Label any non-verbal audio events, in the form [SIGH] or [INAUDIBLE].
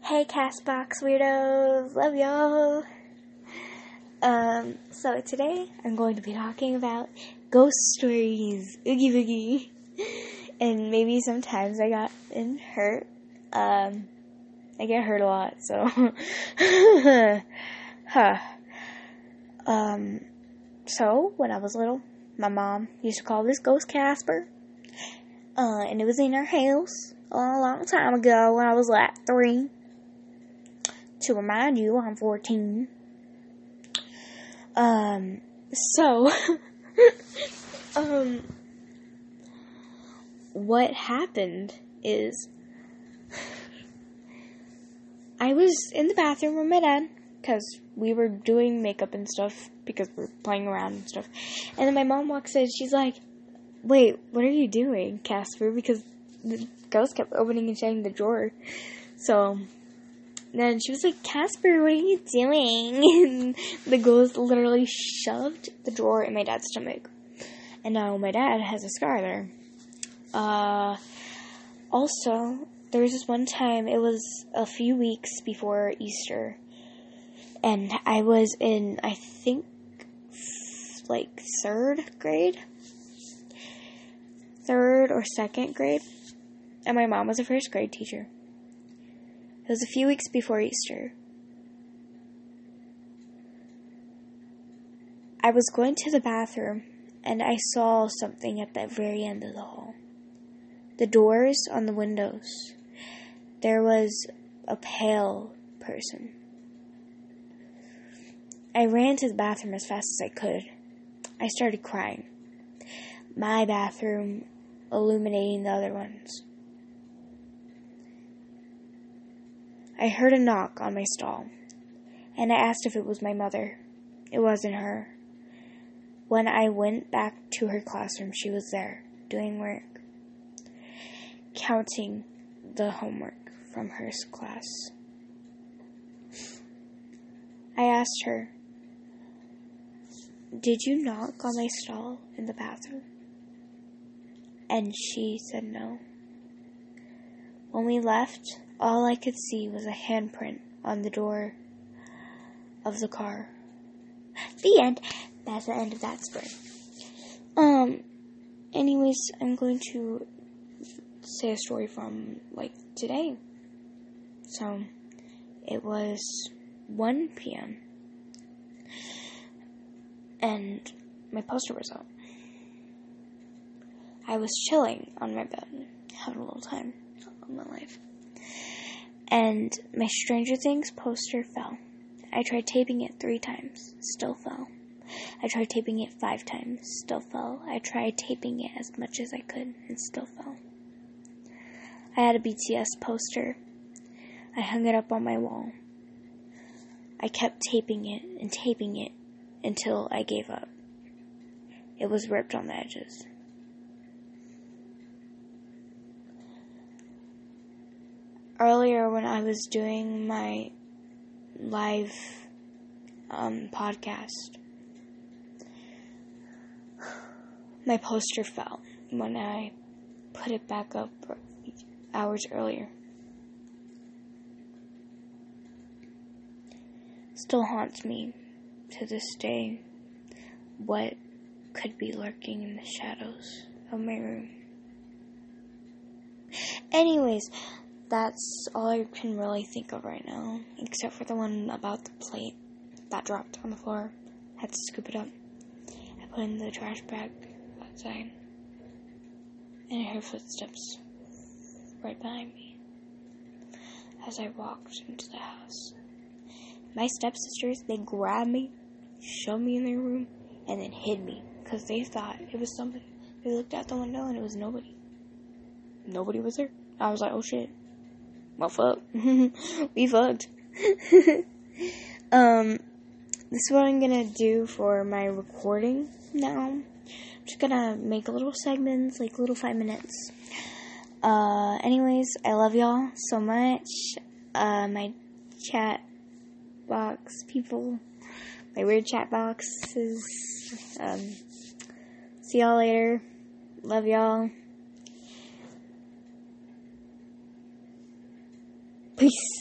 Hey, Castbox weirdos, love y'all. Um, so today I'm going to be talking about ghost stories, oogie boogie, and maybe sometimes I got in hurt. Um, I get hurt a lot, so. [LAUGHS] huh. Um, so when I was little, my mom used to call this ghost Casper, uh, and it was in our house a long time ago when I was like three to remind you, I'm 14. Um, so, [LAUGHS] um, what happened is I was in the bathroom with my dad because we were doing makeup and stuff because we are playing around and stuff. And then my mom walks in. She's like, "Wait, what are you doing, Casper?" Because the ghost kept opening and shutting the drawer. So then she was like, Casper, what are you doing? [LAUGHS] And the ghost literally shoved the drawer in my dad's stomach. And now my dad has a scar there. Uh, also, there was this one time, it was a few weeks before Easter. And I was in, I think, like third grade? Third or second grade. And my mom was a first grade teacher. It was a few weeks before Easter. I was going to the bathroom and I saw something at the very end of the hall. The doors on the windows. There was a pale person. I ran to the bathroom as fast as I could. I started crying. My bathroom illuminating the other ones. I heard a knock on my stall, and I asked if it was my mother. It wasn't her. When I went back to her classroom, she was there, doing work, counting the homework from her class. I asked her, Did you knock on my stall in the bathroom? And she said no. When we left, all I could see was a handprint on the door of the car. The end. That's the end of that story. Um, anyways, I'm going to say a story from, like, today. So, it was 1 p.m. And my poster was out. I was chilling on my bed, having a little time of my life and my Stranger Things poster fell. I tried taping it three times, still fell. I tried taping it five times, still fell. I tried taping it as much as I could, and still fell. I had a BTS poster. I hung it up on my wall. I kept taping it and taping it until I gave up. It was ripped on the edges. Earlier when I was doing my live um, podcast, my poster fell when I put it back up hours earlier. Still haunts me to this day what could be lurking in the shadows of my room. Anyways, that's all I can really think of right now, except for the one about the plate that dropped on the floor. I had to scoop it up. I put in the trash bag outside, and I heard footsteps right behind me as I walked into the house. My stepsisters, they grabbed me, shoved me in their room, and then hid me because they thought it was somebody. They looked out the window and it was nobody. Nobody was there. I was like, oh shit well, fuck. [LAUGHS] we fucked. [LAUGHS] um, this is what I'm gonna do for my recording now. I'm just gonna make little segments, like little five minutes. Uh, anyways, I love y'all so much. Uh, my chat box people, my weird Castboxes. Um, see y'all later. Love y'all. Peace.